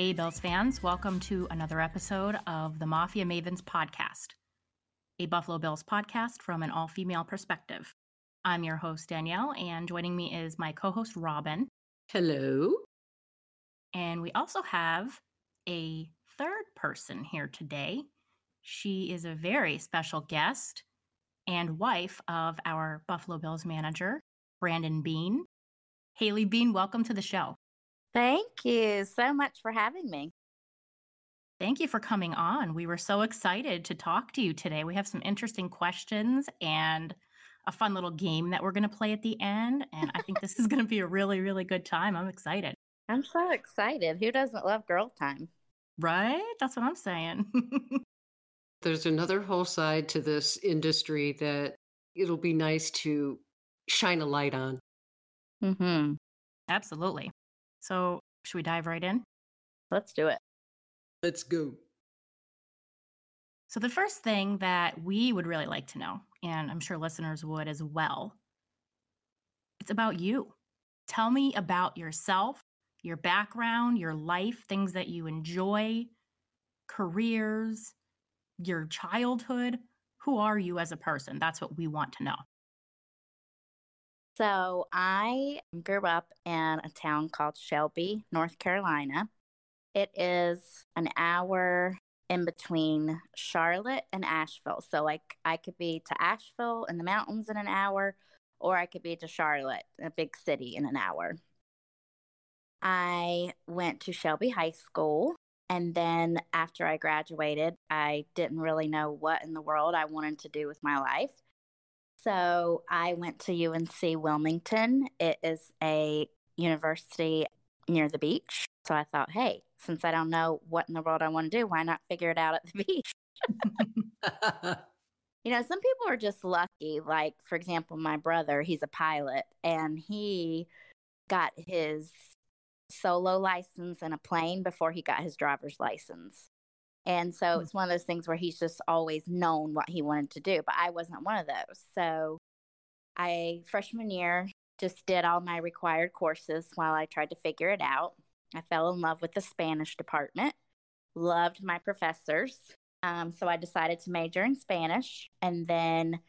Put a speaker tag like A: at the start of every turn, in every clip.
A: Hey, Bills fans, welcome to another episode of the Mafia Mavens podcast, a Buffalo Bills podcast from an all female perspective. I'm your host, Danielle, and joining me is my co host, Robin.
B: Hello.
A: And we also have a third person here today. She is a very special guest and wife of our Buffalo Bills manager, Brandon Beane. Haley Beane, welcome to the show.
C: Thank you so much for having me.
A: Thank you for coming on. We were so excited to talk to you today. We have some interesting questions and a fun little game that we're going to play at the end. And I think this is going to be a really, really good time. I'm excited.
C: I'm so excited. Who doesn't love girl time?
A: Right? That's what I'm saying.
B: There's another whole side to this industry that it'll be nice to shine a light on.
C: Mm-hmm.
A: Absolutely. So, should we dive right in?
C: Let's do it.
B: Let's go.
A: So, the first thing that we would really like to know, and I'm sure listeners would as well, it's about you. Tell me about yourself, your background, your life, things that you enjoy, careers, your childhood. Who are you as a person? That's what we want to know.
C: So I grew up in a town called Shelby, North Carolina. It is an hour in between Charlotte and Asheville. So like I could be to Asheville in the mountains in an hour, or I could be to Charlotte, a big city, in an hour. I went to Shelby High School. And then after I graduated, I didn't really know what in the world I wanted to do with my life. So I went to UNC Wilmington. It is a university near the beach. So I thought, hey, since I don't know what in the world I want to do, why not figure it out at the beach? you know, some people are just lucky. Like, for example, my brother, he's a pilot and he got his solo license in a plane before he got his driver's license. And so
B: Hmm.
C: it's one of those things where he's just always known what he wanted to do, but I wasn't one of those. So I, freshman year, just did all my required courses while I tried to figure it out. I fell in love with the Spanish department, loved my professors. Um, so I decided to major in Spanish. And then,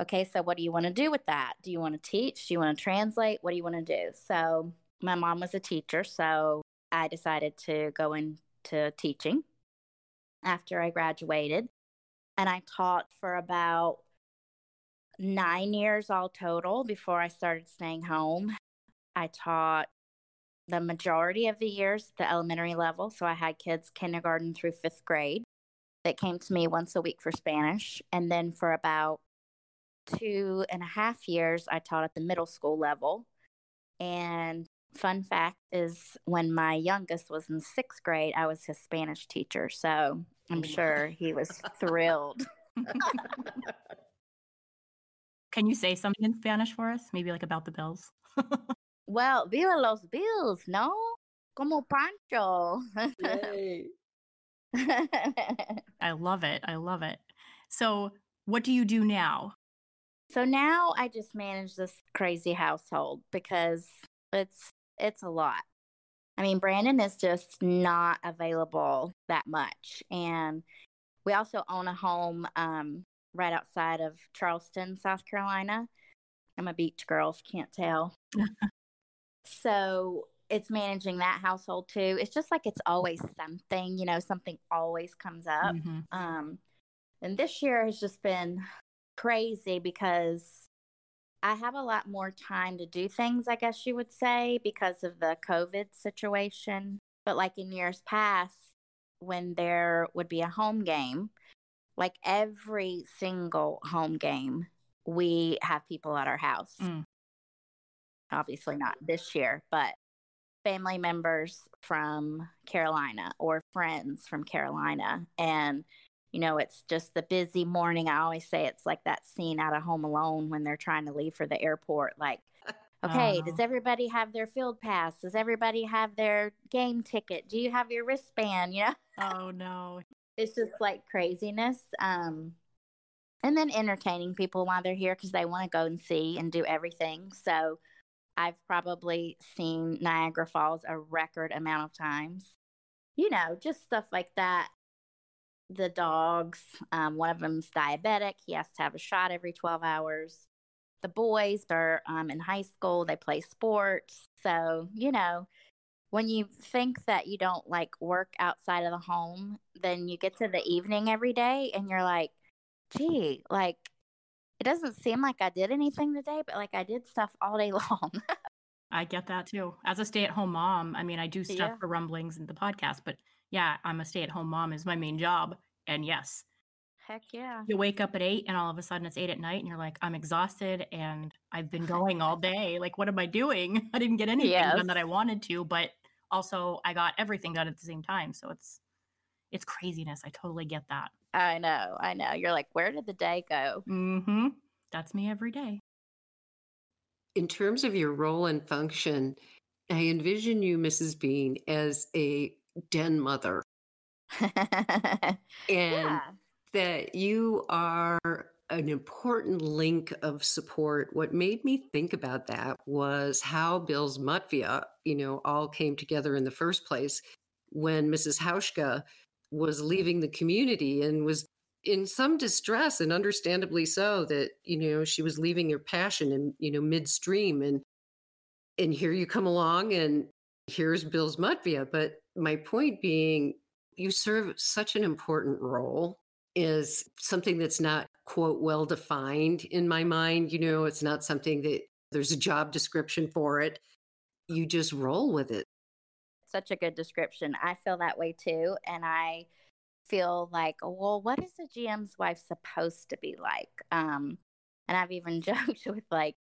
C: okay, so what do you want to do with that? Do you want to teach? Do you want to translate? What do you want to do? So my mom was a teacher. So I decided to go into teaching after I graduated. And I taught for about nine years all total before I started staying home. I taught the majority of the years the elementary level. So I had kids kindergarten through fifth grade that came to me once a week for Spanish. And then for about two and a half years, I taught at the middle school level. And fun fact is when my youngest was in sixth grade, I was his Spanish teacher. So I'm
B: Oh,
C: sure he was thrilled.
A: Can you say something in Spanish for us? Maybe like about the Bills?
C: Well, viva los Bills, no? Como Pancho.
A: I love it. I love it. So, what do you do now?
C: So now I just manage this crazy household because it's it's a lot. I mean, Brandon is just not available that much. And we also own a home um, right outside of Charleston, South Carolina. I'm a beach girl, if you can't tell. so it's managing that household too. It's just like it's always something, you know, something always comes up. Mm-hmm. Um, and this year has just been crazy because I have a lot more time to do things, I guess you would say, because of the COVID situation. But like in years past, when there would be a home game, like every single home game, we have people at our house. Mm. Obviously, not this year, but family members from Carolina or friends from Carolina. And, you know, it's just the busy morning. I always say it's like that scene out of Home Alone when they're trying to leave for the airport. Like, okay, does everybody have their field pass? Does everybody have their game ticket? Do you have your wristband? You know?
A: Oh, no.
C: it's just like craziness. Um, and then entertaining people while they're here because they want to go and see and do everything. So I've probably seen Niagara Falls a record amount of times. You know, just stuff like that. The dogs, um, one of them's diabetic. He has to have a shot every 12 hours. The boys are um, in high school, they play sports. So, you know, when you think that you don't like work outside of the home, then you get to the evening every day and you're like, gee, like it doesn't seem like I did anything today, but like I did stuff all day long.
A: I get that too. As a stay at home mom, I mean, I do stuff yeah. for rumblings and the podcast, but yeah, I'm a stay at home mom is my main job. And yes.
C: Heck yeah.
A: You wake up at eight and all of a sudden it's eight at night and you're like, I'm exhausted and I've been going all day. Like, what am I doing? I didn't get anything yes. done that I wanted to, but also I got everything done at the same time. So it's it's craziness. I totally get that.
C: I know, I know. You're like, where did the day go?
A: Mm-hmm. That's me every day.
B: In terms of your role and function, I envision you, Mrs. Beane, as a den mother. and yeah. that you are an important link of support. What made me think about that was how Bill's Mutvia, you know, all came together in the first place when Mrs. Hauschka was leaving the community and was in some distress and understandably so that you know she was leaving her passion and you know midstream and and here you come along and here's bill's mutvia but my point being you serve such an important role is something that's not quote well defined in my mind you know it's not something that there's a job description for it you just roll with it
C: such a good description. I feel that way too. And I feel like, well, what is a GM's wife supposed to be like? Um, and I've even joked with like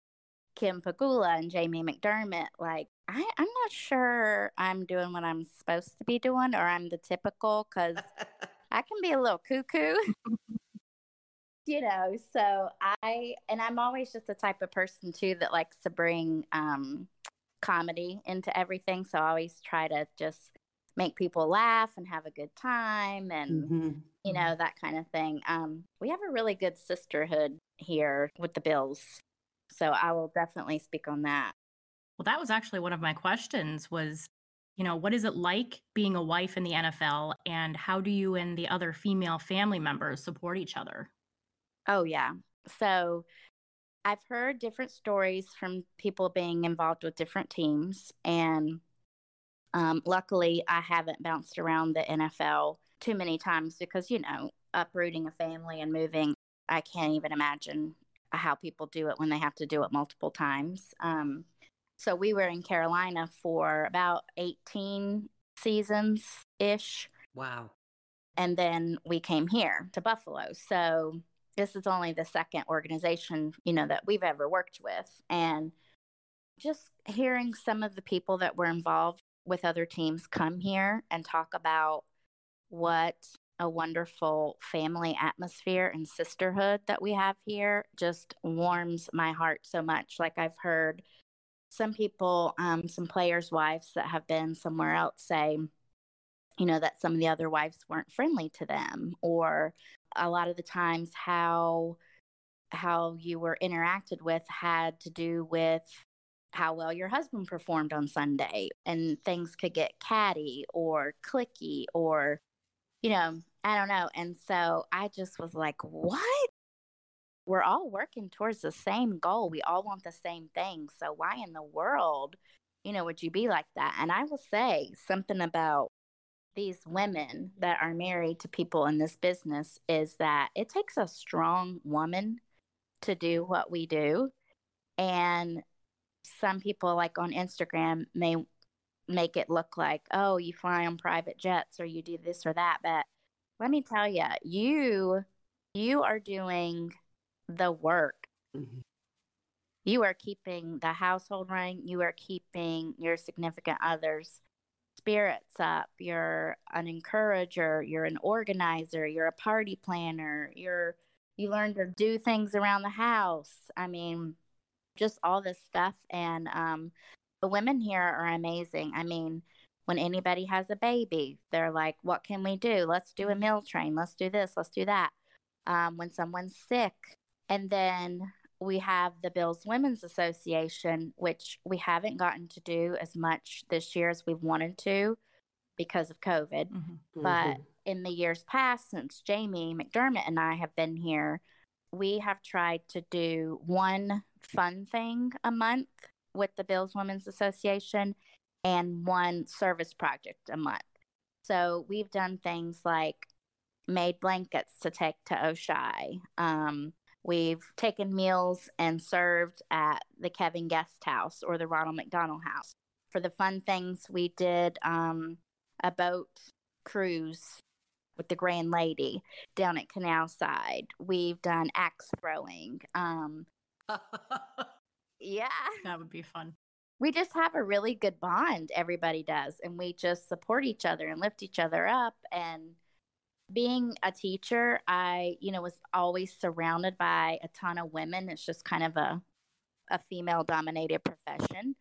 C: Kim Pegula and Jamie McDermott, like, I, I'm not sure I'm doing what I'm supposed to be doing or I'm the typical because I can be a little cuckoo. you know, so I, and I'm always just the type of person too that likes to bring um, comedy into everything. So I always try to just make people laugh and have a good time and mm-hmm. you know that kind of thing. Um, we have a really good sisterhood here with the Bills. So I will definitely speak on that.
A: Well, that was actually one of my questions was, you know, what is it like being a wife in the NFL and how do you and the other female family members support each other?
C: Oh yeah. So I've heard different stories from people being involved with different teams. And um, luckily, I haven't bounced around the NFL too many times because, you know, uprooting a family and moving, I can't even imagine how people do it when they have to do it multiple times. Um, so we were in Carolina for about 18 seasons ish.
B: Wow.
C: And then we came here to Buffalo. So this is only the second organization, you know, that we've ever worked with. And just hearing some of the people that were involved with other teams come here and talk about what a wonderful family atmosphere and sisterhood that we have here just warms my heart so much. Like I've heard some people, um, some players' wives that have been somewhere else say, you know, that some of the other wives weren't friendly to them or a lot of the times how how you were interacted with had to do with how well your husband performed on Sunday. And things could get catty or clicky or, you know, I don't know. And so I just was like, what? We're all working towards the same goal. We all want the same thing. So why in the world, you know, would you be like that? And I will say something about these women that are married to people in this business is that it takes a strong woman to do what we do. And some people, like on Instagram, may make it look like, oh, you fly on private jets or you do this or that. But let me tell you, you you are doing the work. Mm-hmm. You are keeping the household running. You are keeping your significant others spirits up. You're an encourager. You're an organizer. You're a party planner. You're you learn to do things around the house. I mean, just all this stuff. And um, the women here are amazing. I mean, when anybody has a baby, they're like, what can we do? Let's do a meal train. Let's do this. Let's do that. Um, when someone's sick. And then we have the Bills Women's Association, which we haven't gotten to do as much this year as we've wanted to because of COVID. Mm-hmm. But mm-hmm in the years past, since Jamie McDermott and I have been here, we have tried to do one fun thing a month with the Bills Women's Association and one service project a month. So we've done things like made blankets to take to Oishei. Um, we've taken meals and served at the Kevin Guest House or the Ronald McDonald House. For the fun things, we did um, a boat cruise with the Grand Lady down at Canal Side. We've done axe throwing. Um, yeah,
A: that would be fun.
C: We just have a really good bond. Everybody does, and we just support each other and lift each other up. And being a teacher, I you know was always surrounded by a ton of women. It's just kind of a a female dominated profession.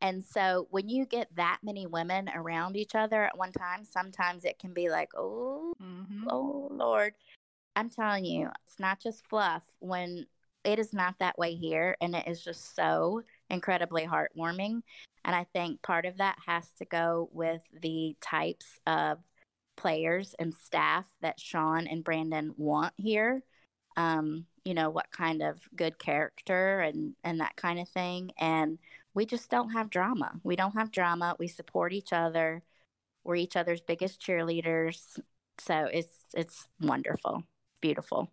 C: And so when you get that many women around each other at one time, sometimes it can be like, oh, mm-hmm. oh, Lord. I'm telling you, it's not just fluff when it is not that way here. And it is just so incredibly heartwarming. And I think part of that has to go with the types of players and staff that Sean and Brandon want here. Um, you know, what kind of good character and, and that kind of thing. And we just don't have drama. We don't have drama. We support each other. We're each other's biggest cheerleaders. So it's it's wonderful. Beautiful.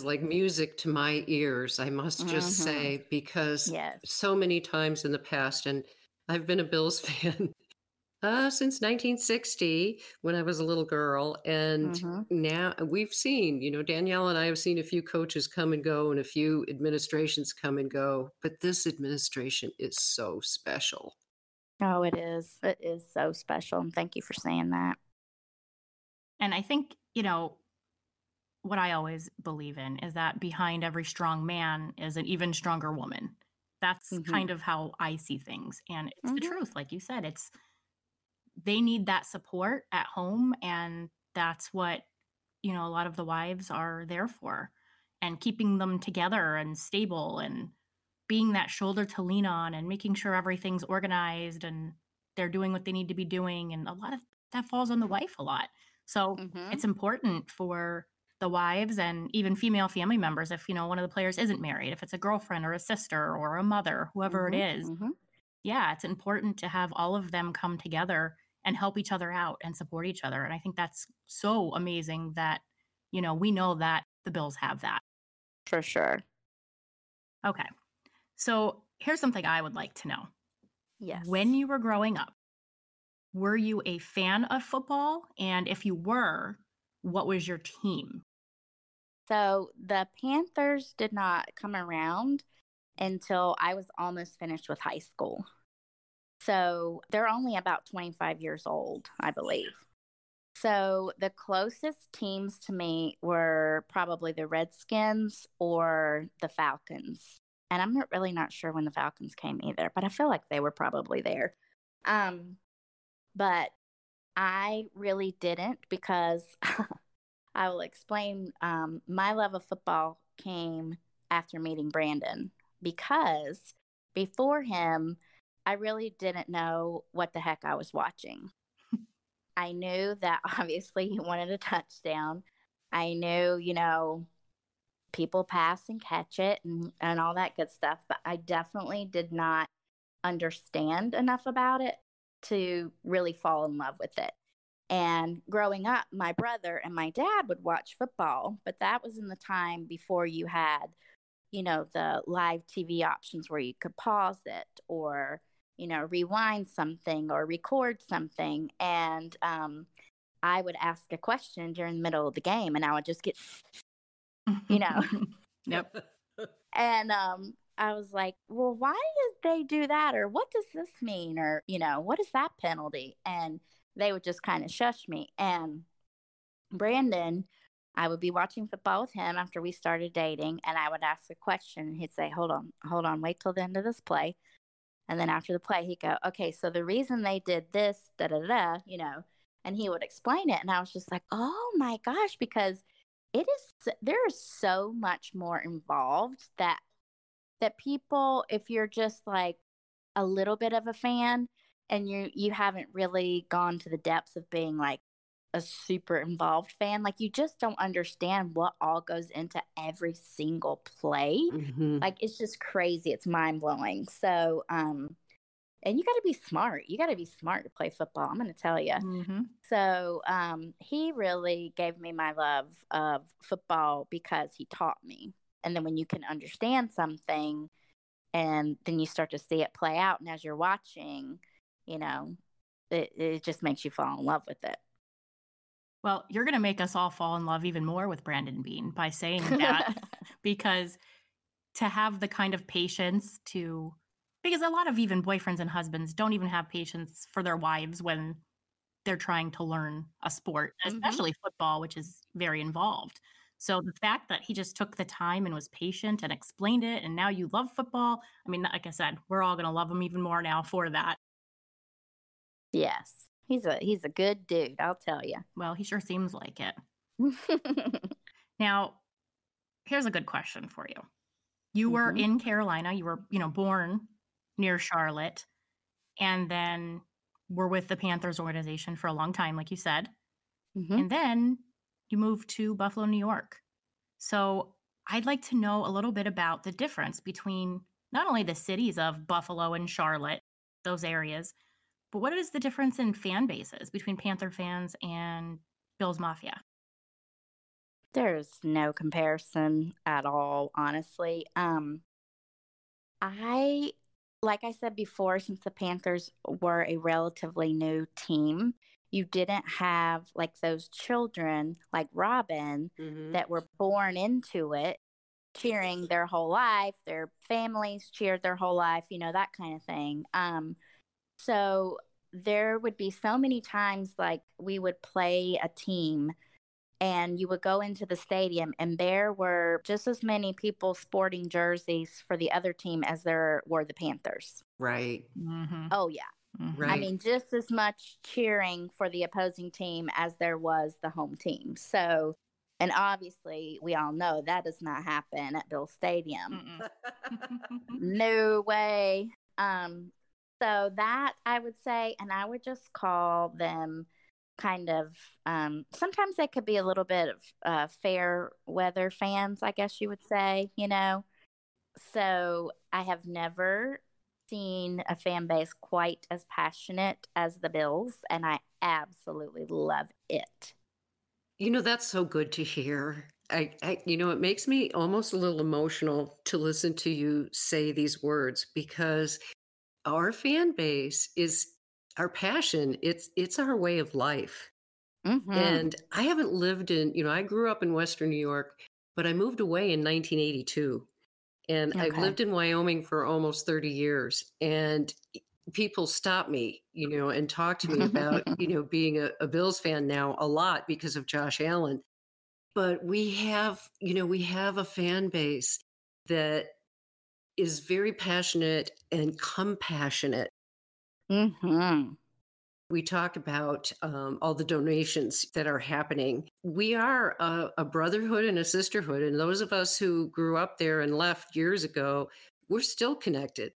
B: Like music to my ears, I must just mm-hmm. say, because yes. so many times in the past, and I've been a Bills fan uh, since 1960 when I was a little girl. And mm-hmm. now we've seen, you know, Danielle and I have seen a few coaches come and go and a few administrations come and go. But this administration is so special.
C: Oh, it is. It is so special. And thank you for saying that.
A: And I think, you know, what I always believe in is that behind every strong man is an even stronger woman. That's mm-hmm. kind of how I see things. And it's mm-hmm. the truth. Like you said, it's, they need that support at home and that's what you know a lot of the wives are there for and keeping them together and stable and being that shoulder to lean on and making sure everything's organized and they're doing what they need to be doing and a lot of that falls on the wife a lot so mm-hmm. it's important for the wives and even female family members if you know one of the players isn't married if it's a girlfriend or a sister or a mother whoever mm-hmm. it is, mm-hmm. yeah it's important to have all of them come together and help each other out and support each other. And I think that's so amazing that, you know, we know that the Bills have that.
C: For sure.
A: Okay. So here's something I would like to know.
C: Yes.
A: When you were growing up, were you a fan of football? And if you were, what was your team?
C: So the Panthers did not come around until I was almost finished with high school. So they're only about 25 years old, I believe. So the closest teams to me were probably the Redskins or the Falcons. And I'm not really not sure when the Falcons came either, but I feel like they were probably there. Um, but I really didn't because I will explain um, my love of football came after meeting Brandon because before him, I really didn't know what the heck I was watching. I knew that obviously he wanted a touchdown. I knew, you know, people pass and catch it and, and all that good stuff, but I definitely did not understand enough about it to really fall in love with it. And growing up, my brother and my dad would watch football, but that was in the time before you had, you know, the live TV options where you could pause it or, you know, rewind something or record something. And um, I would ask a question during the middle of the game and I would just get, you know.
A: yep.
C: And um, I was like, well, why did they do that? Or what does this mean? Or, you know, what is that penalty? And they would just kind of shush me. And Brandon, I would be watching football with him after we started dating, and I would ask a question, and he'd say, Hold on, hold on, wait till the end of this play. And then after the play, he'd go, Okay, so the reason they did this, da da da, you know, and he would explain it. And I was just like, Oh my gosh, because it is, there is so much more involved that, that people, if you're just like a little bit of a fan, and you you haven't really gone to the depths of being like a super involved fan like you just don't understand what all goes into every single play. Mm-hmm. like it's just crazy. It's mind-blowing. So um and you got to be smart. You got to be smart to play football i'm going to tell you mm-hmm. so um he really gave me my love of football because he taught me. And then when you can understand something and then you start to see it play out and as you're watching you know, it, it just makes you fall in love with it.
A: Well, you're going to make us all fall in love even more with Brandon Beane by saying that because to have the kind of patience to, because a lot of even boyfriends and husbands don't even have patience for their wives when they're trying to learn a sport, mm-hmm. especially football, which is very involved. So the fact that he just took the time and was patient and explained it, and now you love football. I mean, like I said, we're all going to love him even more now for that.
C: Yes. He's a he's a good dude, I'll tell you.
A: Well, he sure seems like it. now, here's a good question for you. You mm-hmm. were in Carolina, you were, you know, born near Charlotte and then were with the Panthers organization for a long time like you said. Mm-hmm. And then you moved to Buffalo, New York. So, I'd like to know a little bit about the difference between not only the cities of Buffalo and Charlotte, those areas, but what is the difference in fan bases between Panther fans and Bills Mafia?
C: There's no comparison at all, honestly. Um, I, like I said before, since the Panthers were a relatively new team, you didn't have like those children like Robin mm-hmm. that were born into it, cheering their whole life. Their families cheered their whole life, you know, that kind of thing. Um, so there would be so many times like we would play a team and you would go into the stadium and there were just as many people sporting jerseys for the other team as there were the Panthers.
B: Right.
C: Mm-hmm. Oh, yeah. Mm-hmm. Right. I mean, just as much cheering for the opposing team as there was the home team. So, and obviously, we all know that does not happen at Bill Stadium. no way. Um, so that I would say, and I would just call them kind of um, sometimes they could be a little bit of uh, fair weather fans, I guess you would say, you know. So I have never seen a fan base quite as passionate as the Bills, and I absolutely love it.
B: You know, that's so good to hear. I, I, you know, it makes me almost a little emotional to listen to you say these words because our fan base is our passion. It's it's our way of life. Mm-hmm. And I haven't lived in, you know, I grew up in Western New York, but I moved away in 1982. And okay. I've lived in Wyoming for almost 30 years. And people stop me, you know, and talk to me about, you know, being a, a Bills fan now a lot because of Josh Allen. But we have, you know, we have a fan base that is very passionate and compassionate. Mm-hmm. we talk about um, all the donations that are happening. We are a, a, brotherhood and a sisterhood. And those of us who grew up there and left years ago, we're still connected.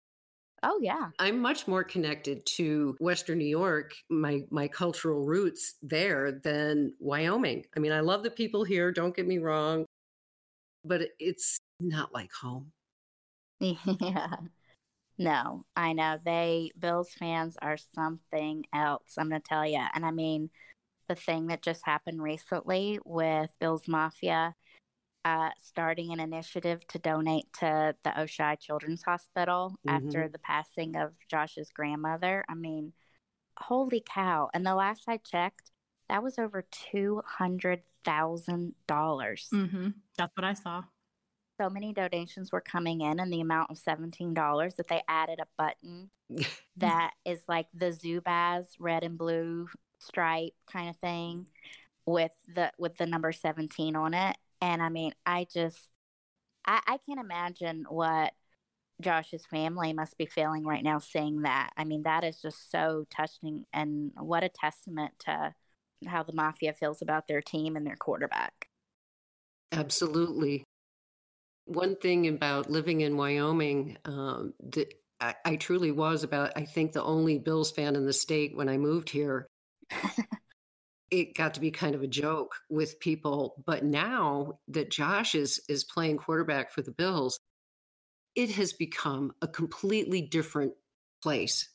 C: Oh yeah.
B: I'm much more connected to Western New York, my my cultural roots there than Wyoming. I mean, I love the people here, don't get me wrong, but it's not like home.
C: Yeah. No, I know. They Bills fans are something else, I'm going to tell you. And I mean, the thing that just happened recently with Bills Mafia uh, starting an initiative to donate to the Oishei Children's Hospital mm-hmm. after the passing of Josh's grandmother. I mean, holy cow. And the last I checked, that was over 200,000. dollars
A: mm-hmm. That's what I saw.
C: So many donations were coming in, and the amount of $17 that they added a button that is like the Zubaz red and blue stripe kind of thing with the with the number 17 on it and I mean, I just, I, I can't imagine what Josh's family must be feeling right now seeing that. I mean, that is just so touching and what a testament to how the Mafia feels about their team and their quarterback.
B: Absolutely. One thing about living in Wyoming um, that I, I truly was about, I think, the only Bills fan in the state when I moved here. it got to be kind of a joke with people. But now that Josh is is playing quarterback for the Bills, it has become a completely different place.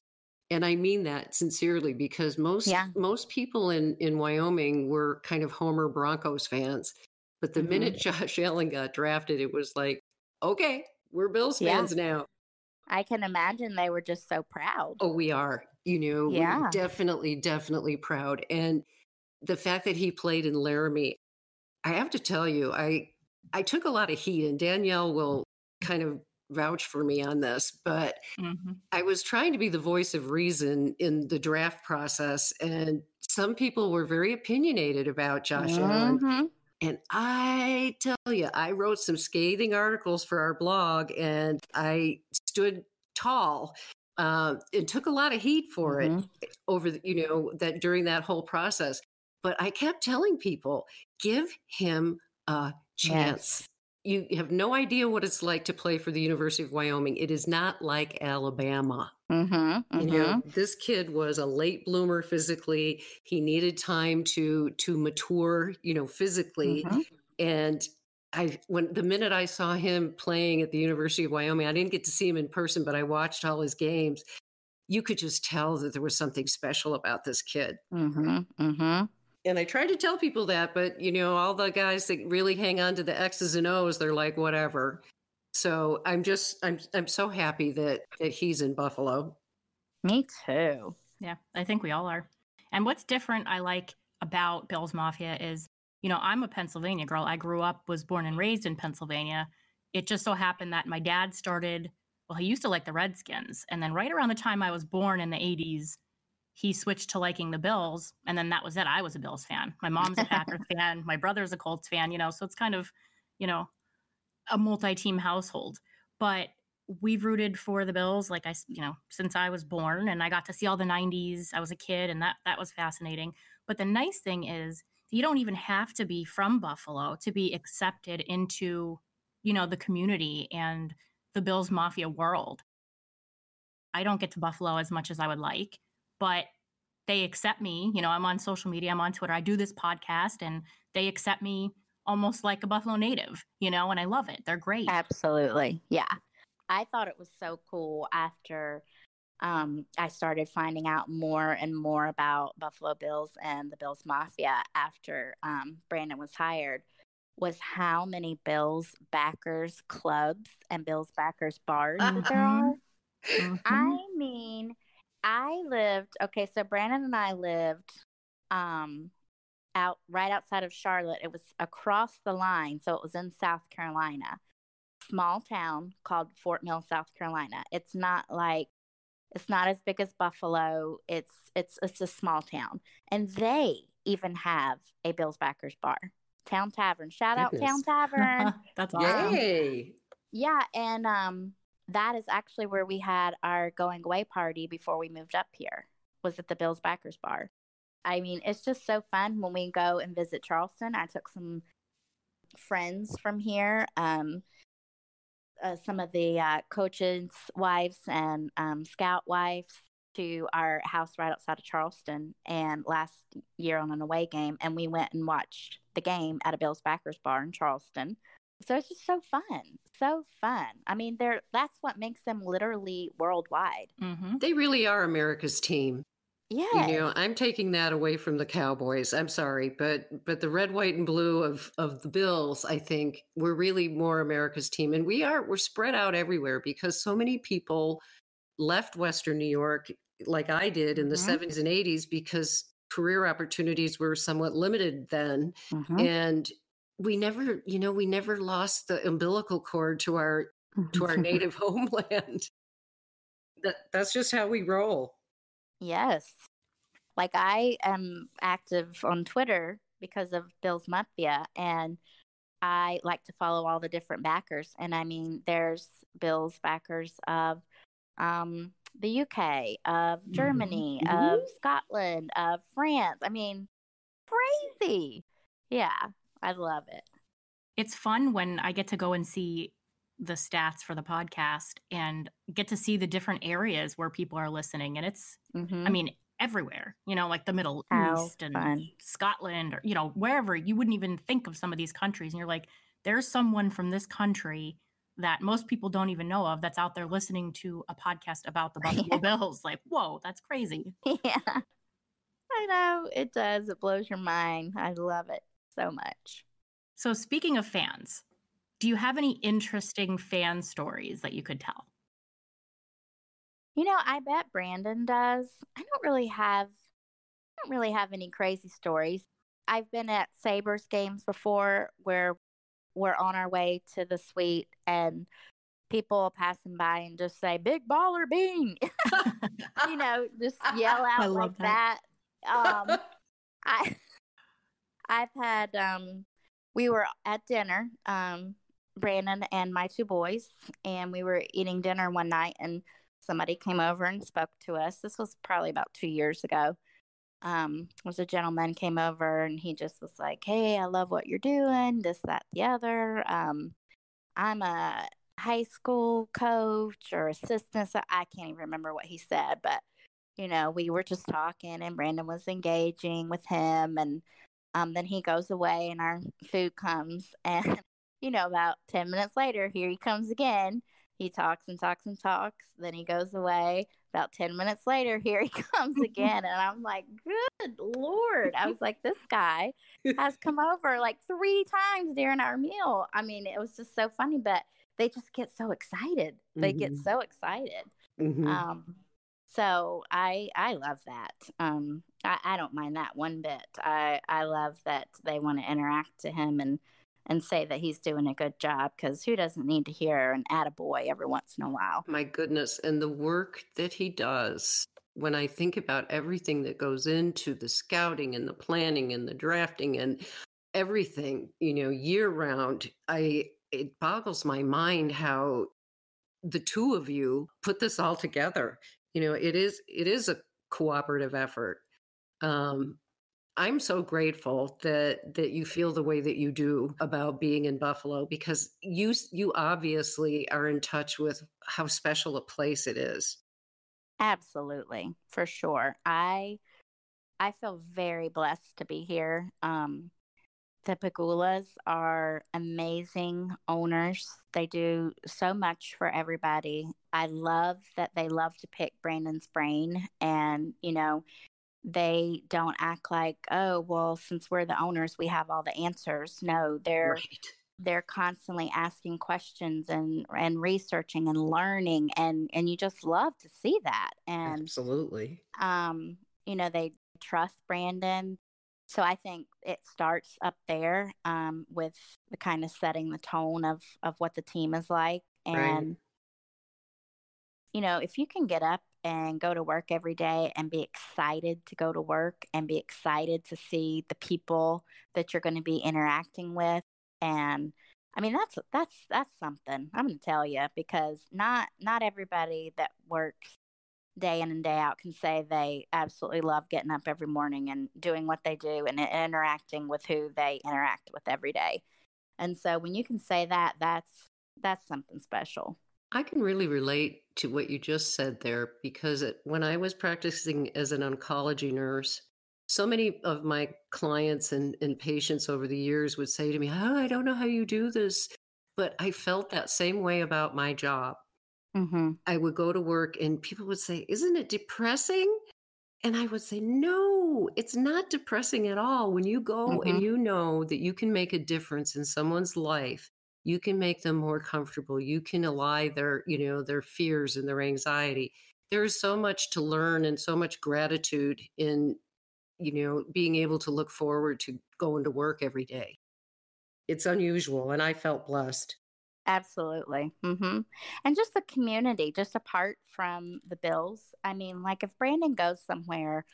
B: And I mean that sincerely because most yeah. most people in in Wyoming were kind of Homer Broncos fans. But the mm-hmm. minute Josh Allen got drafted, it was like, okay, we're Bills fans yeah. now.
C: I can imagine they were just so proud.
B: Oh, we are. You know, yeah. definitely, definitely proud. And the fact that he played in Laramie, I have to tell you, I I took a lot of heat, and Danielle will kind of vouch for me on this, but mm-hmm. I was trying to be the voice of reason in the draft process, and some people were very opinionated about Josh mm-hmm. Allen. And I tell you, I wrote some scathing articles for our blog, and I stood tall uh, and took a lot of heat for mm-hmm. it over, the, you know, that during that whole process. But I kept telling people, give him a chance. You have no idea what it's like to play for the University of Wyoming. It is not like Alabama. Mm-hmm, mm-hmm. You know, mm-hmm. this kid was a late bloomer physically. He needed time to to mature, you know, physically. Mm-hmm. And I when the minute I saw him playing at the University of Wyoming, I didn't get to see him in person, but I watched all his games. You could just tell that there was something special about this kid. Mm-hmm, mm-hmm and I try to tell people that, but you know, all the guys that really hang on to the X's and O's, they're like, whatever. So I'm just, I'm, I'm so happy that that he's in Buffalo.
C: Me too.
A: Yeah, I think we all are. And what's different, I like about Bill's Mafia is, you know, I'm a Pennsylvania girl. I grew up, was born and raised in Pennsylvania. It just so happened that my dad started. Well, he used to like the Redskins, and then right around the time I was born in the '80s he switched to liking the Bills, and then that was it. I was a Bills fan. My mom's a Packers fan. My brother's a Colts fan. You know, so it's kind of, you know, a multi-team household. But we've rooted for the Bills, like I, you know, since I was born, and I got to see all the '90s. I was a kid, and that that was fascinating. But the nice thing is, you don't even have to be from Buffalo to be accepted into, you know, the community and the Bills Mafia world. I don't get to Buffalo as much as I would like but they accept me. You know, I'm on social media, I'm on Twitter, I do this podcast, and they accept me almost like a Buffalo native, you know, and I love it. They're great.
C: Absolutely. Yeah. I thought it was so cool after um, I started finding out more and more about Buffalo Bills and the Bills Mafia after um, Brandon was hired was how many Bills backers clubs and Bills backers bars uh-huh. there are. Mm-hmm. I mean, I lived okay, so Brandon and I lived um out right outside of Charlotte. It was across the line, so it was in South Carolina. Small town called Fort Mill, South Carolina. It's not like it's not as big as Buffalo. It's it's it's a small town. And they even have a Bills backers bar. Town Tavern. Shout out Town Tavern.
A: That's awesome.
B: Yay.
C: Yeah, and um that is actually where we had our going away party before we moved up here was at the Bills Backers Bar. I mean, it's just so fun when we go and visit Charleston. I took some friends from here, um, uh, some of the uh, coaches' wives and um, scout wives to our house right outside of Charleston and last year on an away game and we went and watched the game at a Bills Backers bar in Charleston. So it's just so fun. So fun. I mean, they're that's what makes them literally worldwide.
B: Mm-hmm. They really are America's team.
C: Yeah.
B: You know, I'm taking that away from the Cowboys. I'm sorry, but but the red, white, and blue of of the Bills, I think, we're really more America's team. And we are we're spread out everywhere because so many people left Western New York like I did in the mm-hmm. 70s and 80s because career opportunities were somewhat limited then. Mm-hmm. And we never, you know, we never lost the umbilical cord to our to our native homeland. That that's just how we roll.
C: Yes. Like I am active on Twitter because of Bill's Mafia and I like to follow all the different backers. And I mean, there's Bill's backers of um, the UK, of mm-hmm. Germany, mm-hmm. of Scotland, of France. I mean, crazy. Yeah, I love it.
A: It's fun when I get to go and see the stats for the podcast and get to see the different areas where people are listening. And it's, mm-hmm. I mean, everywhere, you know, like the Middle How East and fun. Scotland or, you know, wherever you wouldn't even think of some of these countries. And you're like, there's someone from this country that most people don't even know of that's out there listening to a podcast about the Buffalo yeah. Bills. Like, whoa, that's crazy.
C: Yeah. I know it does. It blows your mind. I love it so much.
A: So, speaking of fans, do you have any interesting fan stories that you could tell?
C: You know, I bet Brandon does. I don't really have I don't really have any crazy stories. I've been at Sabres games before where we're on our way to the suite and people passing by and just say big baller Beane you know just yell out like that, that. um i i've had um we were at dinner um brandon and my two boys and we were eating dinner one night and somebody came over and spoke to us this was probably about two years ago um, was a gentleman came over and he just was like, "Hey, I love what you're doing. This, that, the other. Um, I'm a high school coach or assistant. So I can't even remember what he said, but you know, we were just talking, and Brandon was engaging with him, and um, then he goes away, and our food comes, and you know, about ten minutes later, here he comes again. He talks and talks and talks. Then he goes away. About 10 minutes later, here he comes again. and I'm like, good Lord. I was like, this guy has come over like three times during our meal. I mean, it was just so funny, but they just get so excited. They mm-hmm. get so excited. Mm-hmm. Um, so I I love that. Um, I, I don't mind that one bit. I I love that they want to interact to him and and say that he's doing a good job because who doesn't need to hear an attaboy every once in a while?
B: My goodness. And the work that he does, when I think about everything that goes into the scouting and the planning and the drafting and everything, you know, year round, I it boggles my mind how the two of you put this all together. You know, it is it is a cooperative effort. Um, I'm so grateful that that you feel the way that you do about being in Buffalo because you you obviously are in touch with how special a place it is.
C: Absolutely, for sure. I I feel very blessed to be here. Um, the Pegulas are amazing owners. They do so much for everybody. I love that they love to pick Brandon's brain and, you know, they don't act like, oh, well, since we're the owners, we have all the answers. No, they're right. they're constantly asking questions and and researching and learning and and you just love to see that. And
B: absolutely.
C: Um, you know, they trust Brandon. So I think it starts up there um, with the kind of setting the tone of of what the team is like. And right. you know, if you can get up and go to work every day and be excited to go to work and be excited to see the people that you're going to be interacting with and I mean that's that's that's something I'm going to tell you because not not everybody that works day in and day out can say they absolutely love getting up every morning and doing what they do and interacting with who they interact with every day. And so when you can say that, that's that's something special.
B: I can really relate to what you just said there because it, when I was practicing as an oncology nurse, so many of my clients and, and patients over the years would say to me, Oh, I don't know how you do this. But I felt that same way about my job. Mm-hmm. I would go to work and people would say, Isn't it depressing? And I would say, No, it's not depressing at all. When you go mm-hmm. and you know that you can make a difference in someone's life, you can make them more comfortable. You can allay their, you know, their fears and their anxiety. There is so much to learn and so much gratitude in, you know, being able to look forward to going to work every day. It's unusual, and I felt blessed.
C: Absolutely. Mm-hmm. And just the community, just apart from the bills. I mean, like if Brandon goes somewhere,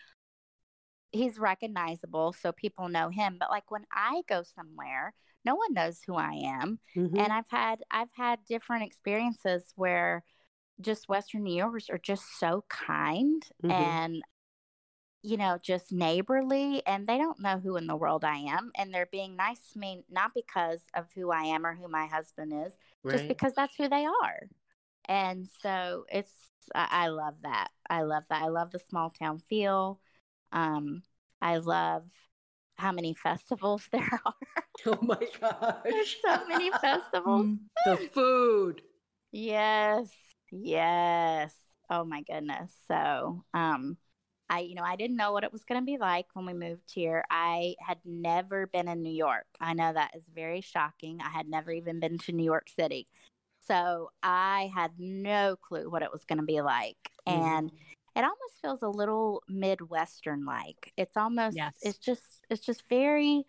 C: he's recognizable, so people know him. But like when I go somewhere, no one knows who I am. Mm-hmm. And I've had I've had different experiences where just Western New Yorkers are just so kind mm-hmm. and you know, just neighborly and they don't know who in the world I am. And they're being nice to me, not because of who I am or who my husband is, right. just because that's who they are. And so it's, I, I love that. I love that. I love the small town feel. Um, I love how many festivals there are.
B: Oh my gosh.
C: There's so many festivals.
B: the food.
C: Yes. Yes. Oh my goodness. So, um, I, you know, I didn't know what it was going to be like when we moved here. I had never been in New York. I know that is very shocking. I had never even been to New York City. So I had no clue what it was going to be like. Mm-hmm. And it almost feels a little Midwestern like. It's almost, yes. it's just, it's just very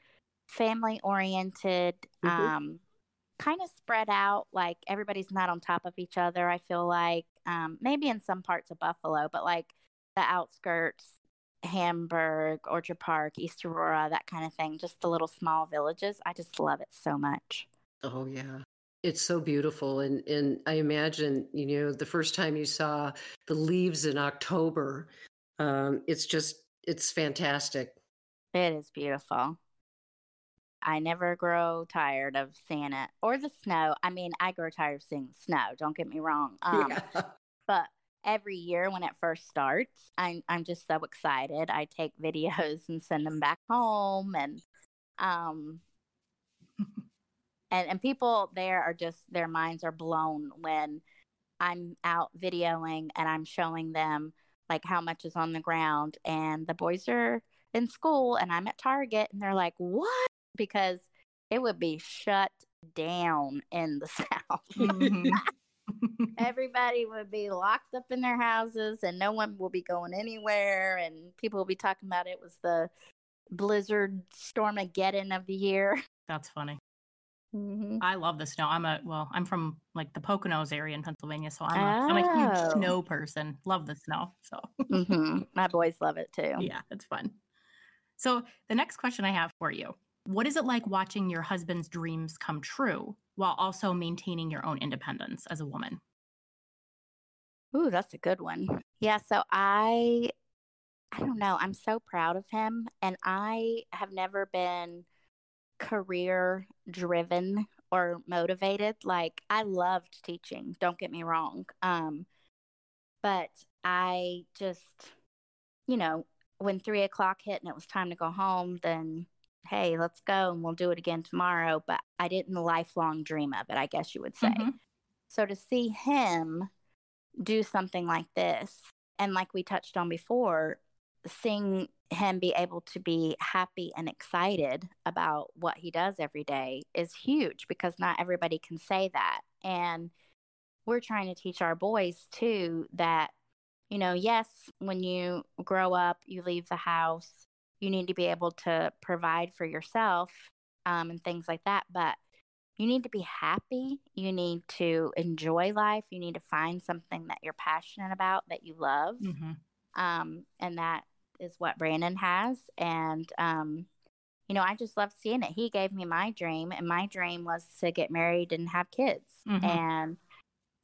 C: family oriented. Mm-hmm. Um, kind of spread out like everybody's not on top of each other i feel like um, maybe in some parts of buffalo but like the outskirts, Hamburg, Orchard Park, East Aurora, that kind of thing, just the little small villages. I just love it so much.
B: Oh, yeah. It's so beautiful. And, and I imagine, you know, the first time you saw the leaves in October, um, it's just, it's fantastic.
C: It is beautiful. I never grow tired of seeing it or the snow. I mean, I grow tired of seeing snow. Don't get me wrong. Um, yeah. But every year when it first starts. I'm I'm just so excited. I take videos and send them back home and um and and people there are just their minds are blown when I'm out videoing and I'm showing them like how much is on the ground and the boys are in school and I'm at Target and they're like, "What?" because it would be shut down in the south. Mm-hmm. everybody would be locked up in their houses and no one will be going anywhere and people will be talking about it was the blizzard storm stormageddon of the year
A: that's funny mm-hmm. i love the snow i'm a well i'm from like the poconos area in pennsylvania so i'm, oh. a, I'm a huge oh. snow person love the snow so
C: mm-hmm. my boys love it too
A: yeah it's fun so the next question i have for you what is it like watching your husband's dreams come true while also maintaining your own independence as a woman?
C: Ooh, that's a good one. Yeah, so I I don't know, I'm so proud of him and I have never been career driven or motivated. Like I loved teaching, don't get me wrong. Um but I just you know, when three o'clock hit and it was time to go home, then hey, let's go and we'll do it again tomorrow. But I didn't lifelong dream of it, I guess you would say. Mm-hmm. So to see him do something like this, and like we touched on before, seeing him be able to be happy and excited about what he does every day is huge because not everybody can say that. And we're trying to teach our boys too that, you know, yes, when you grow up, you leave the house, you need to be able to provide for yourself um, and things like that. But you need to be happy. You need to enjoy life. You need to find something that you're passionate about that you love. Mm-hmm. Um, and that is what Brandon has. And, um, you know, I just love seeing it. He gave me my dream, and my dream was to get married and have kids. Mm-hmm. And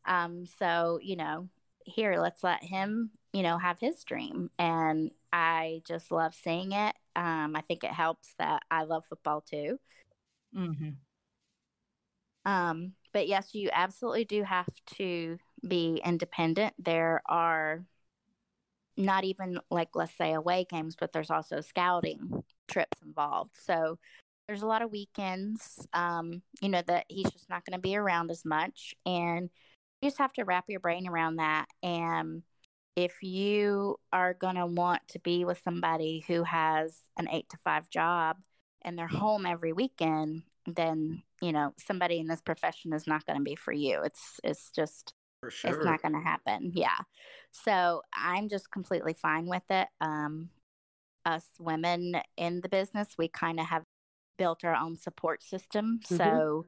C: um, so, you know, here, let's let him you know, have his dream. And I just love seeing it. Um, I think it helps that I love football too.
A: Mm-hmm.
C: Um, but yes, you absolutely do have to be independent. There are not even like let's say away games, but there's also scouting trips involved. So there's a lot of weekends, um, you know, that he's just not going to be around as much, and you just have to wrap your brain around that. And if you are going to want to be with somebody who has an eight to five job and they're home every weekend, then you know somebody in this profession is not going to be for you. It's it's just
B: Sure.
C: it's not going to happen. Yeah. So I'm just completely fine with it. Um, us women in the business, we kind of have built our own support system.
B: Mhm.
C: So,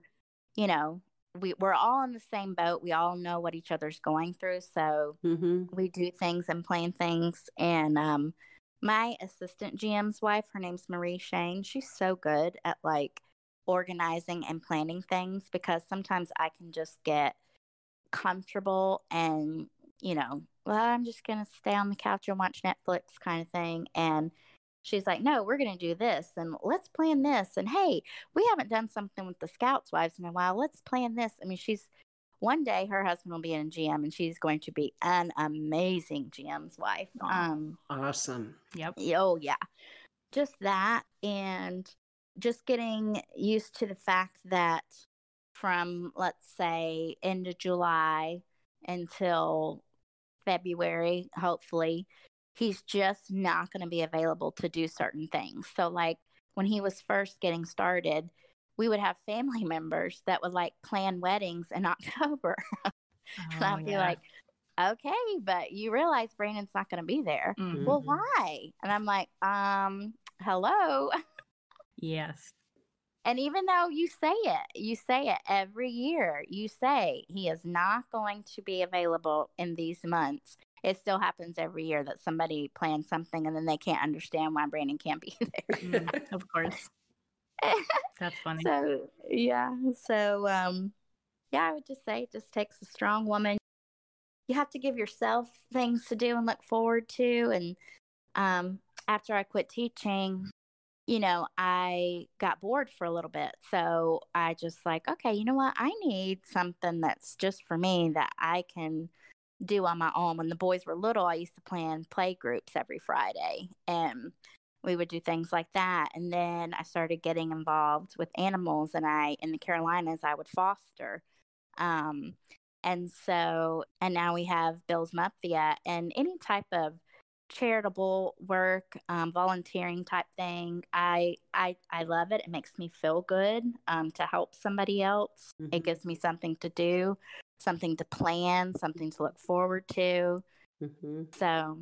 C: you know, we, we're all in the same boat. We all know what each other's going through. So
B: hmm
C: we do things and plan things. And um, my assistant GM's wife, her name's Marie Schoen. She's so good at like organizing and planning things because sometimes I can just get comfortable and, you know, well, I'm just going to stay on the couch and watch Netflix kind of thing. And she's like, no, we're going to do this and let's plan this. And hey, we haven't done something with the Scouts wives in a while. Let's plan this. I mean, she's one day her husband will be in GM and she's going to be an amazing GM's wife. Um,
B: Awesome.
A: Yep.
C: Oh, yeah. Just that. And just getting used to the fact that from, let's say, end of July until February, hopefully, he's just not going to be available to do certain things. So, like when he was first getting started, we would have family members that would like plan weddings in October. and
A: Oh,
C: I'd be
A: yeah.
C: like, okay, but you realize Brandon's not going to be there.
A: Mhm.
C: Well, why? And I'm like, um, hello.
A: yes.
C: And even though you say it, you say it every year, you say he is not going to be available in these months. It still happens every year that somebody plans something and then they can't understand why Brandon can't be there.
A: Mm, of course. That's funny.
C: so yeah so um yeah i would just say it just takes a strong woman you have to give yourself things to do and look forward to and um after i quit teaching you know i got bored for a little bit so i just like okay you know what? I need something that's just for me that i can do on my own. When the boys were little i used to plan play groups every friday and we would do things like that and then i started getting involved with animals and i in the carolinas i would foster um and so and now we have bill's mafia and any type of charitable work um, volunteering type thing I, I i love it it makes me feel good um, to help somebody else
B: Mhm.
C: it gives me something to do something to plan something to look forward to
B: Mm-hmm.
C: so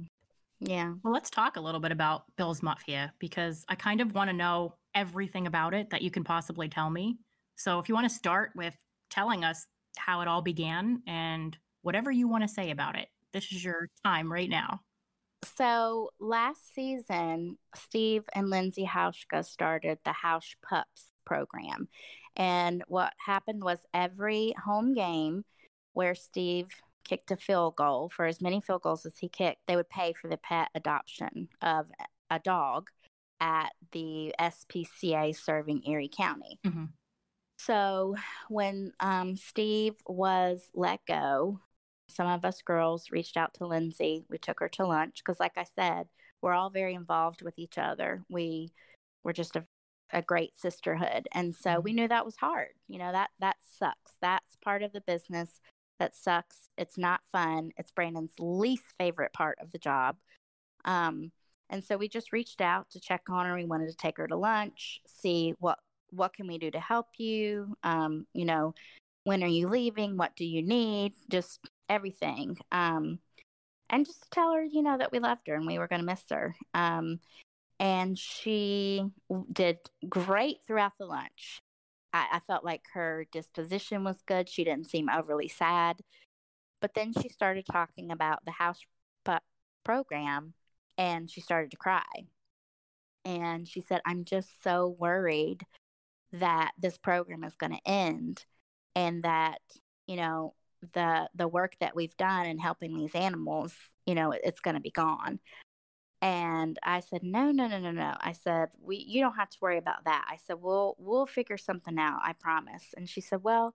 C: yeah
A: Well, let's talk a little bit about Bill's Mafia because I kind of want to know everything about it that you can possibly tell me. So, if you want to start with telling us how it all began and whatever you want to say about it, this is your time right now.
C: So last season, Steve and Lindsay Hauschka started the Hausch Pups program. And what happened was every home game where Steve kicked a field goal, for as many field goals as he kicked, they would pay for the pet adoption of a dog at the SPCA serving Erie County.
A: Mhm.
C: So when um, Steve was let go, some of us girls reached out to Lindsay. We took her to lunch because, like I said, we're all very involved with each other. We were just a, a great sisterhood, and so we knew that was hard. You know that that sucks. That's part of the business that sucks. It's not fun. It's Brandon's least favorite part of the job. Um, and so we just reached out to check on her. We wanted to take her to lunch, see what what can we do to help you. Um, you know, when are you leaving? What do you need? Just everything. Um, and just tell her, you know, that we loved her and we were going to miss her. Um, and she did great throughout the lunch. I, I felt like her disposition was good. She didn't seem overly sad. But then she started talking about the house program and she started to cry. And she said, I'm just so worried that this program is going to end and that, you know, the the work that we've done in helping these animals, you know, it's going to be gone. And I said, no, no, no, no, no. I said, we, you don't have to worry about that. I said, we'll, we'll figure something out. I promise. And she said, well,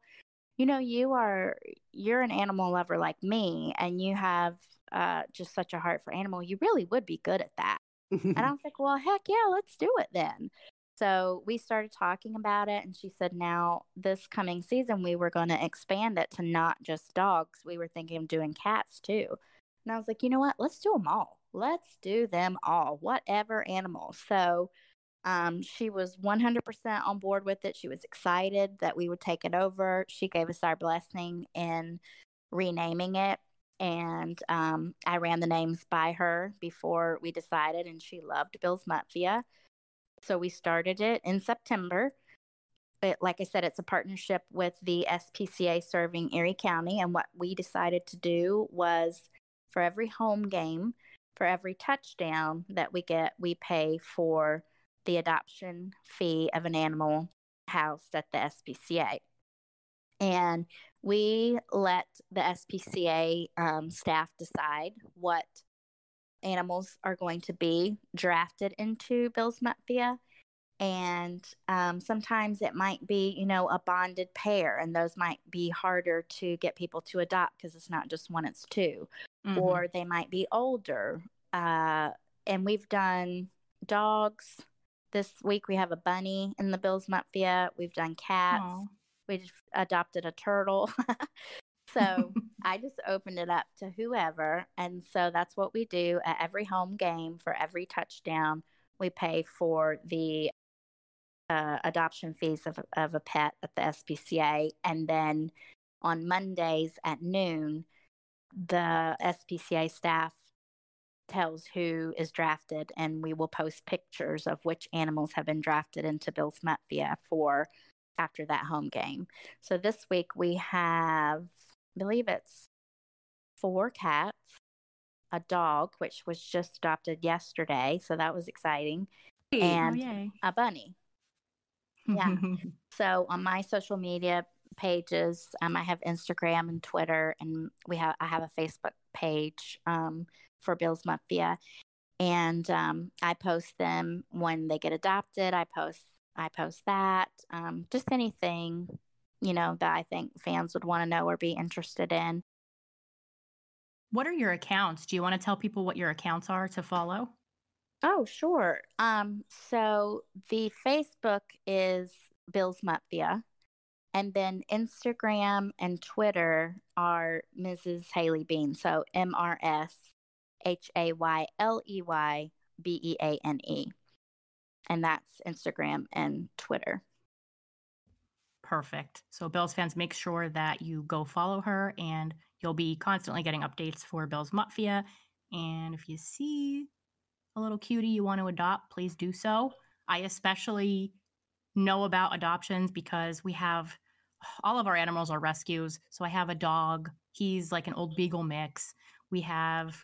C: you know, you are, you're an animal lover like me, and you have uh, just such a heart for animal. You really would be good at that. and I was like, well, heck yeah, let's do it then. So we started talking about it, and she said, now this coming season, we were going to expand it to not just dogs. We were thinking of doing cats too. And I was like, you know what? Let's do them all. Let's do them all, whatever animal. So um, she was 100% on board with it. She was excited that we would take it over. She gave us our blessing in renaming it. And um, I ran the names by her before we decided, and she loved Bill's Mutvia. So we started it in September. It, like I said, it's a partnership with the SPCA serving Erie County. And what we decided to do was for every home game, for every touchdown that we get, we pay for the adoption fee of an animal housed at the SPCA. And we let the SPCA um, staff decide what animals are going to be drafted into Bill's Mutvia. And um, sometimes it might be, you know, a bonded pair, and those might be harder to get people to adopt because it's not just one, it's 2 mm-hmm. Or they might be older. Uh, and we've done dogs. This week we have a bunny in the Bill's Mutvia. We've done cats. Aww. We adopted a turtle. So I just opened it up to whoever. And so that's what we do at every home game for every touchdown. We pay for the uh, adoption fees of, of a pet at the SPCA. And then on Mondays at noon, the SPCA staff tells who is drafted, and we will post pictures of which animals have been drafted into Bill's Mutvia for after that home game. So this week we have believe it's four cats, a dog, which was just adopted yesterday. So that was exciting. Oh, and oh, a bunny. Yeah. so on my social media pages, um, I have Instagram and Twitter, and we have I have a Facebook page um, for Bill's Mutvia, and um, I post them when they get adopted. I post I post that, um, just anything you know, that I think fans would want to know or be interested in.
A: What are your accounts? Do you want to tell people what your accounts are to follow?
C: Oh, sure. Um, so the Facebook is Bill's Mutvia, and then Instagram and Twitter are Mrs. Haley Beane. So M R S H A Y L E Y B E A N E. And that's Instagram and Twitter.
A: Perfect. So, Bills fans, make sure that you go follow her and you'll be constantly getting updates for Bill's Mutvia. And if you see a little cutie you want to adopt, please do so. I especially know about adoptions because we have all of our animals are rescues. So, I have a dog, he's like an old beagle mix. We have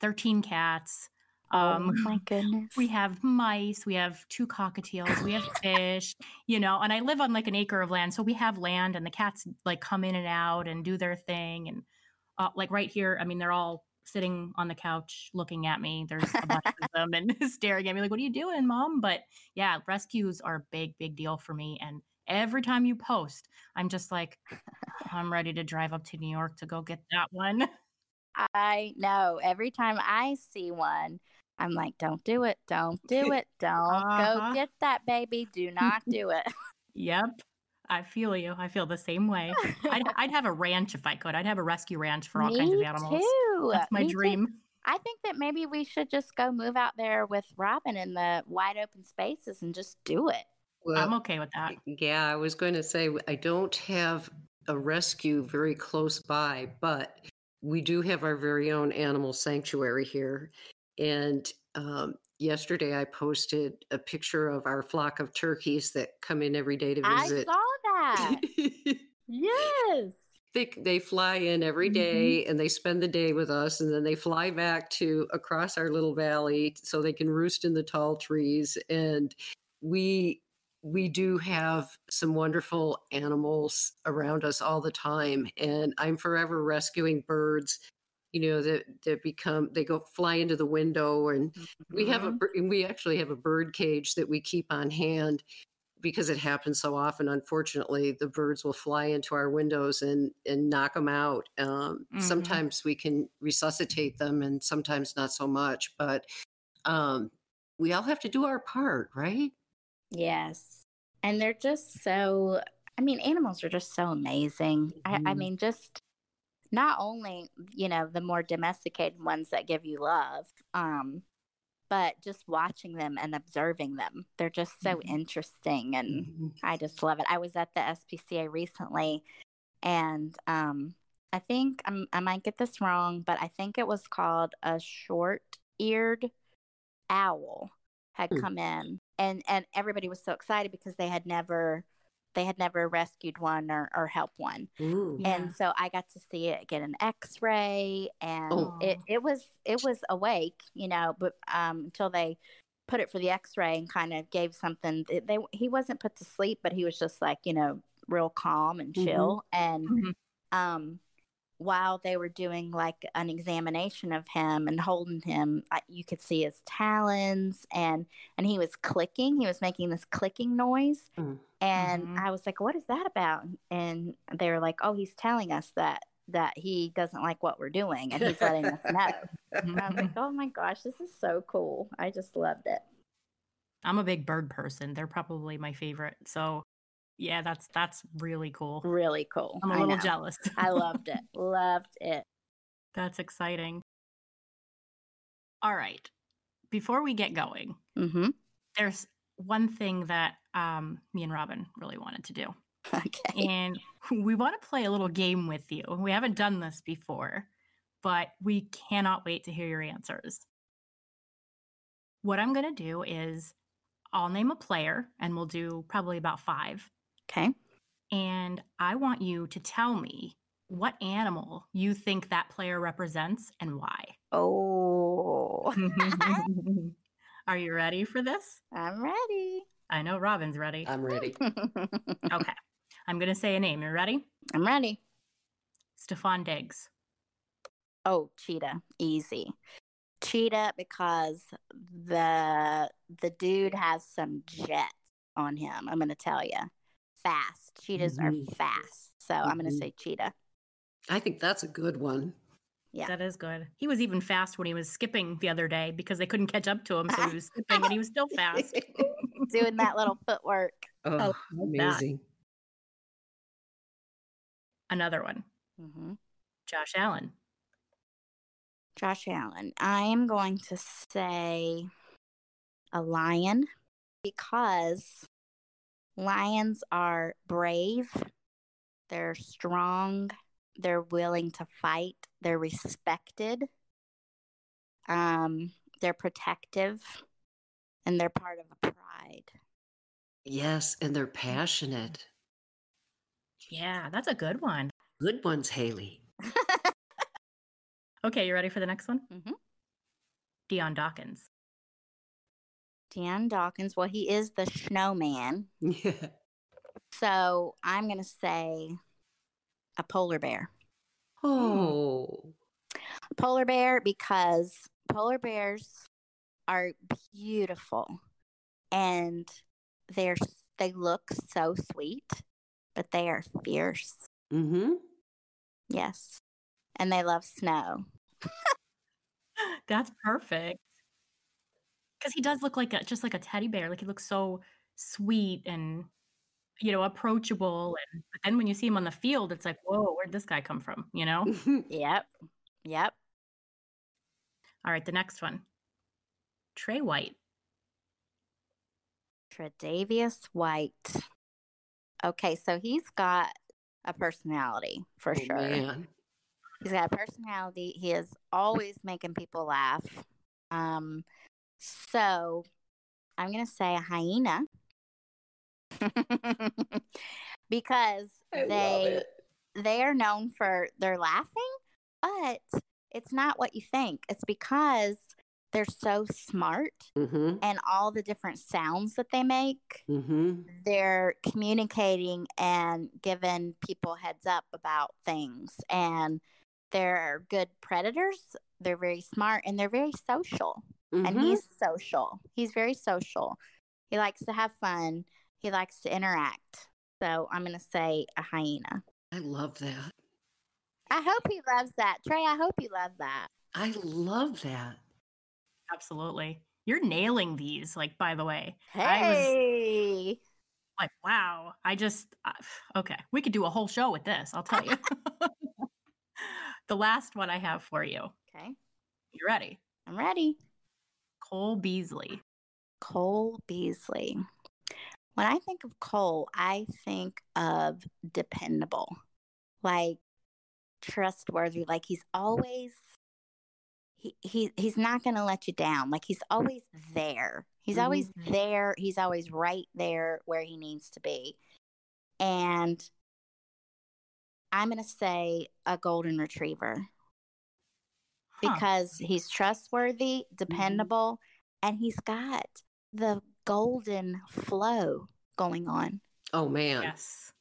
A: 13 cats.
C: Um, oh my goodness.
A: We have mice, we have two cockatiels, we have fish, you know, and I live on like an acre of land. So we have land and the cats like come in and out and do their thing. And uh, like right here, I mean, they're all sitting on the couch looking at me. There's a bunch of them and staring at me like, what are you doing, mom? But yeah, rescues are a big, big deal for me. And every time you post, I'm just like, I'm ready to drive up to New York to go get that one.
C: I know. Every time I see one, I'm like, don't do it. Don't do it. Don't uh-huh. go get that baby. Do not do it.
A: yep. I feel you. I feel the same way. I'd, I'd, have a ranch if I could. I'd have a rescue ranch for all
C: Me
A: kinds of animals. Too. That's my
C: Me
A: dream.
C: Too. I think that maybe we should just go move out there with Robin in the wide open spaces and just do it.
A: Well, I'm okay with that.
B: Yeah, I was going to say I don't have a rescue very close by, but we do have our very own animal sanctuary here. And um, yesterday I posted a picture of our flock of turkeys that come in every day to visit.
C: I saw that. yes.
B: They, they fly in every mm-hmm. mm-hmm. and they spend the day with us and then they fly back to across our little valley so they can roost in the tall trees and we we do have some wonderful animals around us all the time. And I'm forever rescuing birds, you know, that, that become, they go fly into the window. And mm-hmm. we have a, mm-hmm. we actually have a bird cage that we keep on hand because it happens so often unfortunately the birds will fly into our windows and and knock them out um, mm-hmm. sometimes we can resuscitate them and sometimes not so much but um, we all have to do our part right
C: yes and they're just so i mean animals are just so amazing mm-hmm. I, I mm-hmm. mean just not only you know the more domesticated ones that give you love um but just watching them and observing them they're just so mm-hmm. interesting and mm-hmm. i just love it i was at the spca recently and um i think I'm, i might get this wrong but i think it was called a short eared owl had mm. come in and and everybody was so excited because they had never they had never rescued one or, or helped one. Ooh, and so I got to see it get an x-ray and oh. it, it was it was awake, you know, but um, until they put it for the x-ray and kind of gave something they he wasn't put to sleep, but he was just like, you know, real calm and mm-hmm. chill. Mm-hmm. And mm-hmm. um while they were doing like an examination of him and holding him you could see his talons and and he was clicking he was making this clicking noise. Mm. and mm-hmm. i was like what is that about? And they were like oh he's telling us that that he doesn't like what we're doing and he's letting us know. And i was like oh my gosh this is so cool. I just loved it.
A: I'm a big bird person. They're probably my favorite. So yeah, that's that's really cool.
C: Really cool.
A: I'm a little jealous.
C: I loved it. Loved it.
A: That's exciting. All right. Before we get going,
C: mm-hmm.
A: there's one thing that um, me and Robin really wanted to do.
C: Okay.
A: And we want to play a little game with you. We haven't done this before, but we cannot wait to hear your answers. What I'm going to do is I'll name a player and we'll do probably about five.
C: Okay.
A: And I want you to tell me what animal you think that player represents and why.
C: Oh.
A: Are you ready for this?
C: I'm ready.
A: I know Robin's ready.
B: I'm ready.
A: okay. I'm going to say a name. You ready?
C: I'm ready.
A: Stefon Diggs.
C: Oh, cheetah. Easy. Cheetah because the the dude has some jets on him. I'm going to tell you fast. Cheetahs mm-hmm. are fast. So mm-hmm. I'm going to say cheetah.
B: I think that's a good one.
A: Yeah. That is good. He was even fast when he was skipping the other day because they couldn't catch up to him. So he was skipping and he was still fast.
C: Doing that little footwork.
B: Oh, amazing. That.
A: Another one.
C: Mm-hmm.
A: Josh Allen.
C: Josh Allen. I am going to say a lion because Lions are brave, they're strong, they're willing to fight, they're respected, um, they're protective, and they're part of a pride.
B: Yes, and they're passionate.
A: Yeah, that's a good one.
B: Good ones, Haley.
A: okay, you ready for the next one?
C: Mm-hmm.
A: Dion Dawkins.
C: Dan Dawkins. Well, he is the snowman.
B: Yeah.
C: So I'm going to say a polar bear.
B: Oh.
C: A polar bear because polar bears are beautiful and they're they look so sweet, but they are fierce.
B: Mm-hmm.
C: Yes. And they love snow.
A: That's perfect because he does look like a, just like a teddy bear. Like he looks so sweet and you know approachable. And but then when you see him on the field, it's like, whoa, where'd this guy come from? You know?
C: yep. Yep.
A: All right, the next one. Trey White.
C: Tre'Davious White. Okay, so he's got a personality for oh, sure. Man. He's got a personality. He is always making people laugh. Um, so I'm going to say a hyena because I they they are known for their laughing, but it's not what you think. It's because they're so smart
B: Mm-hmm.
C: and all the different sounds that they make.
B: Mm-hmm.
C: They're communicating and giving people heads up about things. And they're good predators. They're very smart and they're very social. And
B: Mm-hmm.
C: he's social. He's very social. He likes to have fun. He likes to interact. So I'm going to say a hyena.
B: I love that.
C: I hope he loves that. Trey, I hope you love that.
B: I love that.
A: Absolutely. You're nailing these, like, by the way. I was
C: Hey.
A: like, wow. I just, uh, okay. We could do a whole show with this, I'll tell you. the last one I have for you.
C: Okay.
A: You ready?
C: I'm ready.
A: Cole Beasley.
C: Cole Beasley. When I think of Cole, I think of dependable, like trustworthy. Like he's always he, he he's not going to let you down. Like he's always there. He's always mm-hmm. there. He's always right there where he needs to be. And I'm going to say a golden retriever
A: Huh.
C: because he's trustworthy, dependable, and he's got the golden flow going on.
B: Oh man.
A: Yes.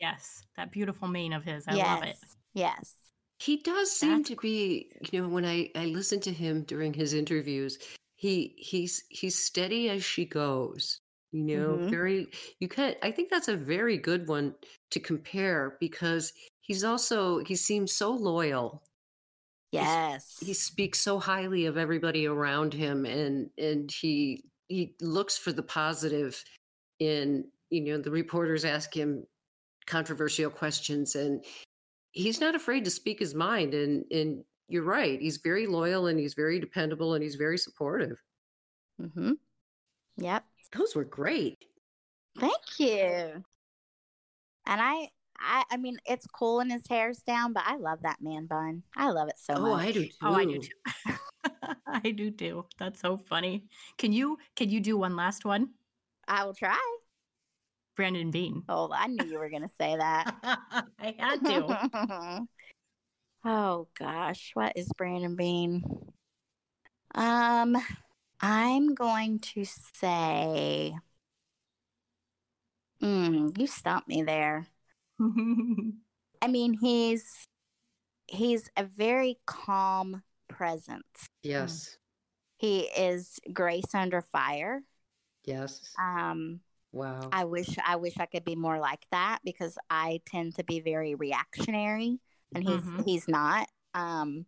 A: Yes. That beautiful mane of his. I love it.
C: Yes.
B: He does seem
A: That's
B: to be, you know, when I I listen to him during his interviews, he he's he's steady as she goes. You know,
C: Mhm.
B: very you can I think that's a very good one to compare because he's also he seems so loyal.
C: Yes.
B: He speaks so highly of everybody around him and and he he looks for the positive in you know the reporters ask him controversial questions and he's not afraid to speak his mind and and you're right he's very loyal and he's very dependable and he's very supportive
C: mm-hmm. Yep.
B: those were great
C: Thank you. And I, I, I mean, it's cool and his hair's down, but I love that man bun. I love it so
B: oh
C: much.
B: i do too
A: Oh, I do too. I do too. That's so funny. Can you can you do one last one?
C: I will try.
A: Brandon Beane.
C: Oh, I knew you were going to say that.
A: I had to.
C: oh gosh, what is Brandon Beane? Um, I'm going to say. Mm, you stumped me there. I mean, he's he's a very calm presence.
B: yes
C: He is grace under fire.
B: yes
C: Um,
B: wow
C: I wish I wish I could be more like that because I tend to be very reactionary and he's
A: Mhm.
C: he's not. Um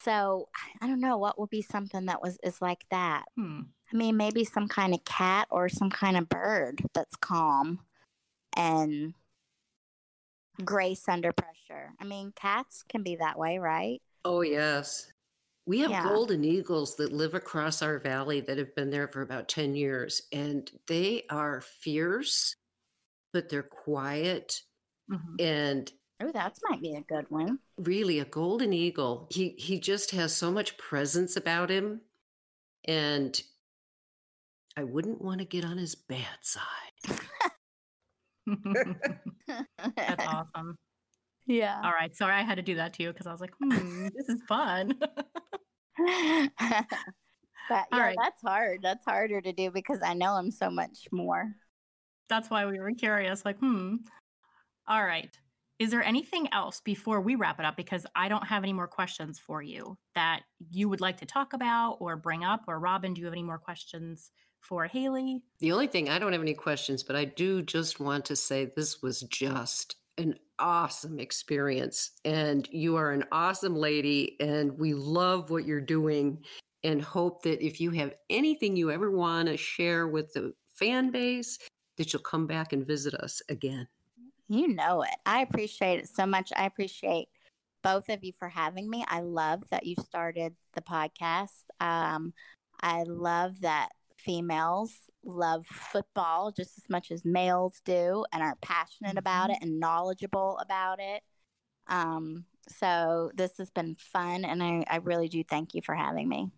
C: so I don't know what would be something that was is like that.
A: Hmm.
C: I mean maybe some kind of cat or some kind of bird that's calm and grace under pressure. I mean cats can be that way, right?
B: oh yes we have
C: Yeah.
B: golden eagles that live across our valley that have been there for about 10 years and they are fierce but they're quiet
A: Mhm.
B: and
C: Oh, that might be a good one.
B: really a golden eagle he he just has so much presence about him and i wouldn't want to get on his bad side
A: That's awesome.
C: yeah.
A: All right. Sorry I had to do that to you because I was like, hmm, this is fun.
C: but yeah,
A: right.
C: that's hard. That's harder to do because I know him so much more.
A: That's why we were curious. Like, hmm. All right. Is there anything else before we wrap it up? Because I don't have any more questions for you that you would like to talk about or bring up. Or Robin, do you have any more questions for Haley?
B: the only thing i don't have any questions but i do just want to say this was just an awesome experience and you are an awesome lady and we love what you're doing and hope that if you have anything you ever want to share with the fan base that you'll come back and visit us again
C: You know it. I appreciate it so much. I appreciate both of you for having me. I love that you started the podcast. Um, I love that females love football just as much as males do and are passionate about it and knowledgeable about it. Um, so this has been fun and I, I really do thank you for having me.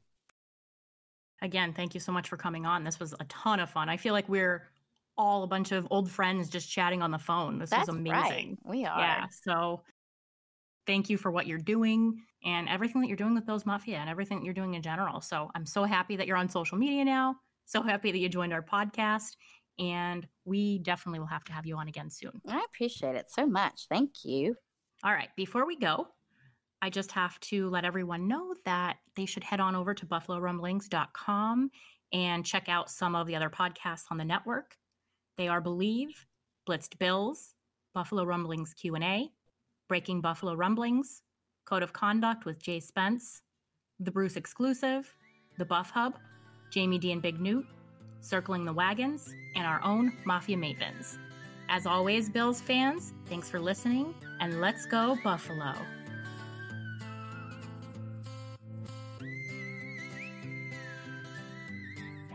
A: Again, thank you so much for coming on. This was a ton of fun. I feel like we're all a bunch of old friends just chatting on the phone. This
C: That's
A: was
C: right.
A: amazing.
C: We are.
A: Yeah. So thank you for what you're doing and everything that you're doing with Bills Mafia and everything that you're doing in general. So I'm so happy that you're on social media now. So happy that you joined our podcast. And we definitely will have to have you on again soon.
C: I appreciate it so much. Thank you.
A: All right. Before we go, I just have to let everyone know that they should head on over to buffalorumblings.com and check out some of the other podcasts on the network. They are Believe, Blitzed Bills, Buffalo Rumblings Q&A, Breaking Buffalo Rumblings, Code of Conduct with Jay Spence, The Bruce Exclusive, The Buff Hub, Jamie D and Big Newt, Circling the Wagons, and our own Mafia Mavens. As always, Bills fans, thanks for listening, and let's go, Buffalo.